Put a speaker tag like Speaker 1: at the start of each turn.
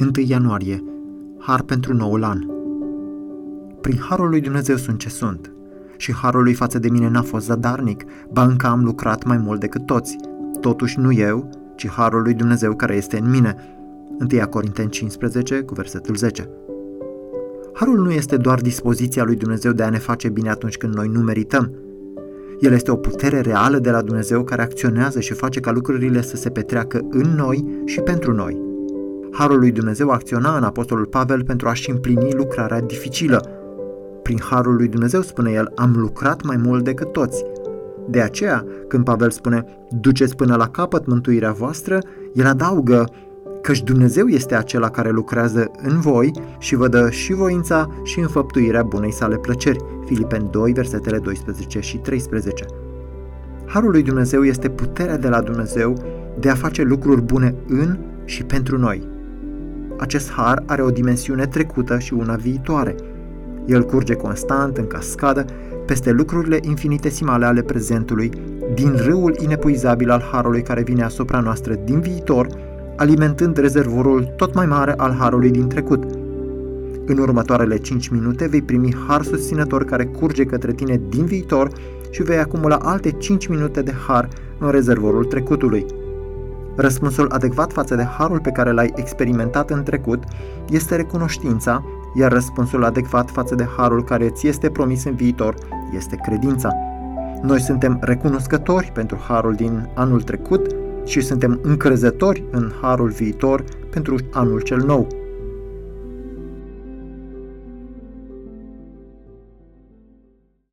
Speaker 1: 1 ianuarie. Har pentru noul an. Prin harul lui Dumnezeu sunt ce sunt. Și harul lui față de mine n-a fost zadarnic, ba încă am lucrat mai mult decât toți. Totuși nu eu, ci harul lui Dumnezeu care este în mine. 1 Corinteni 15 cu versetul 10. Harul nu este doar dispoziția lui Dumnezeu de a ne face bine atunci când noi nu merităm. El este o putere reală de la Dumnezeu care acționează și face ca lucrurile să se petreacă în noi și pentru noi. Harul lui Dumnezeu acționa în Apostolul Pavel pentru a-și împlini lucrarea dificilă. Prin Harul lui Dumnezeu, spune el, am lucrat mai mult decât toți. De aceea, când Pavel spune, duceți până la capăt mântuirea voastră, el adaugă, căci Dumnezeu este acela care lucrează în voi și vă dă și voința și înfăptuirea bunei sale plăceri. Filipen 2, versetele 12 și 13. Harul lui Dumnezeu este puterea de la Dumnezeu de a face lucruri bune în și pentru noi. Acest har are o dimensiune trecută și una viitoare. El curge constant, în cascadă, peste lucrurile infinitesimale ale prezentului, din râul inepuizabil al harului care vine asupra noastră din viitor, alimentând rezervorul tot mai mare al harului din trecut. În următoarele 5 minute vei primi har susținător care curge către tine din viitor și vei acumula alte 5 minute de har în rezervorul trecutului. Răspunsul adecvat față de harul pe care l-ai experimentat în trecut este recunoștința, iar răspunsul adecvat față de harul care ți este promis în viitor este credința. Noi suntem recunoscători pentru harul din anul trecut și suntem încrezători în harul viitor pentru anul cel nou.